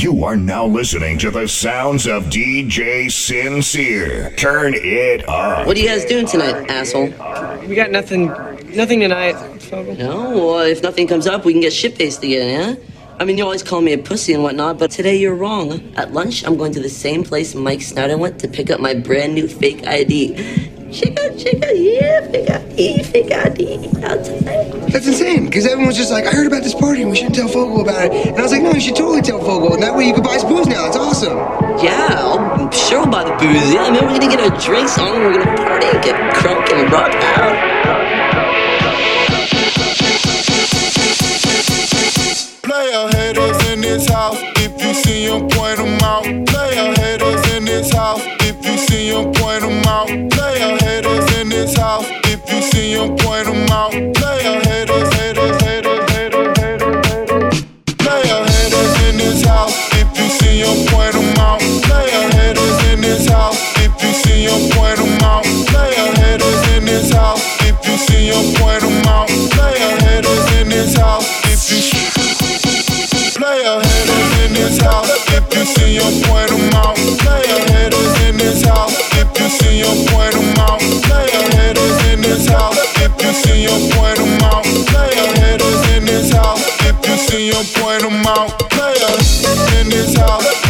You are now listening to the sounds of DJ Sincere. Turn it up. What are you guys doing tonight, asshole? We got nothing, nothing tonight. No, well, if nothing comes up, we can get shit faced again, yeah? I mean, you always call me a pussy and whatnot, but today you're wrong. At lunch, I'm going to the same place Mike Snyder went to pick up my brand new fake ID. Chica, chica, yeah, fake ID, fake ID. That's insane, because everyone's just like, I heard about this party and we shouldn't tell Fogell about it. And I was like, no, you should totally tell Fogell. And that way you can buy us booze now. It's awesome. Yeah, I'm sure we'll buy the booze. Yeah, I mean, we're gonna get our drinks on, we're gonna party, and get crunk, and rock out. Player haters in this house. If you see them, point them out. Player haters in this house. If you see them, point them out. Player haters in this house. If you see them, point them out. Player haters, haters, haters, haters, haters, haters. Player haters in this house. If you see them, point them out. Player haters in this house. If you see them, point them out. Player haters in this house. If you see them, point them out. Player haters in this house. This house. If you see them, point them out. Player haters in this house. If you see them, point them out. Player haters in this house. If you see them, point them out. Player haters in this house. If you see them, point them out. Players in this house.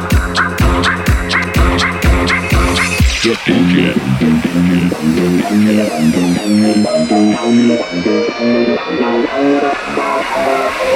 Thank you.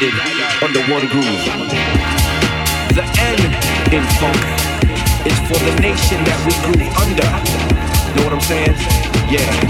guided on one groove. The N in funk is for the nation that we grew under. Know what I'm saying? Yeah.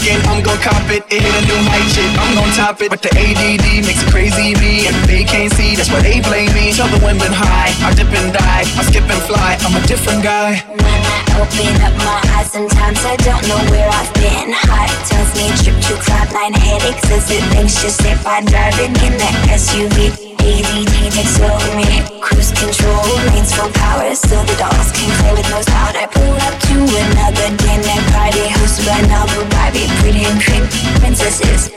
And I'm gon' cop it. It hit a new height, shit, I'm gon' top it. But the ADD makes it crazy me, and they can't see, that's why they blame me. Tell the women high, I dip and die, I skip and fly, I'm a different guy. When I open up my eyes, sometimes I don't know where I've been. Heart tells me trip to cloud nine headaches as it just if I driving in that SUV. ADD takes over me. Cruise control reigns full power, so the dolls can play with no sound. I pull up to another dinner party hosted by novel Barbie, pretty and cream princesses.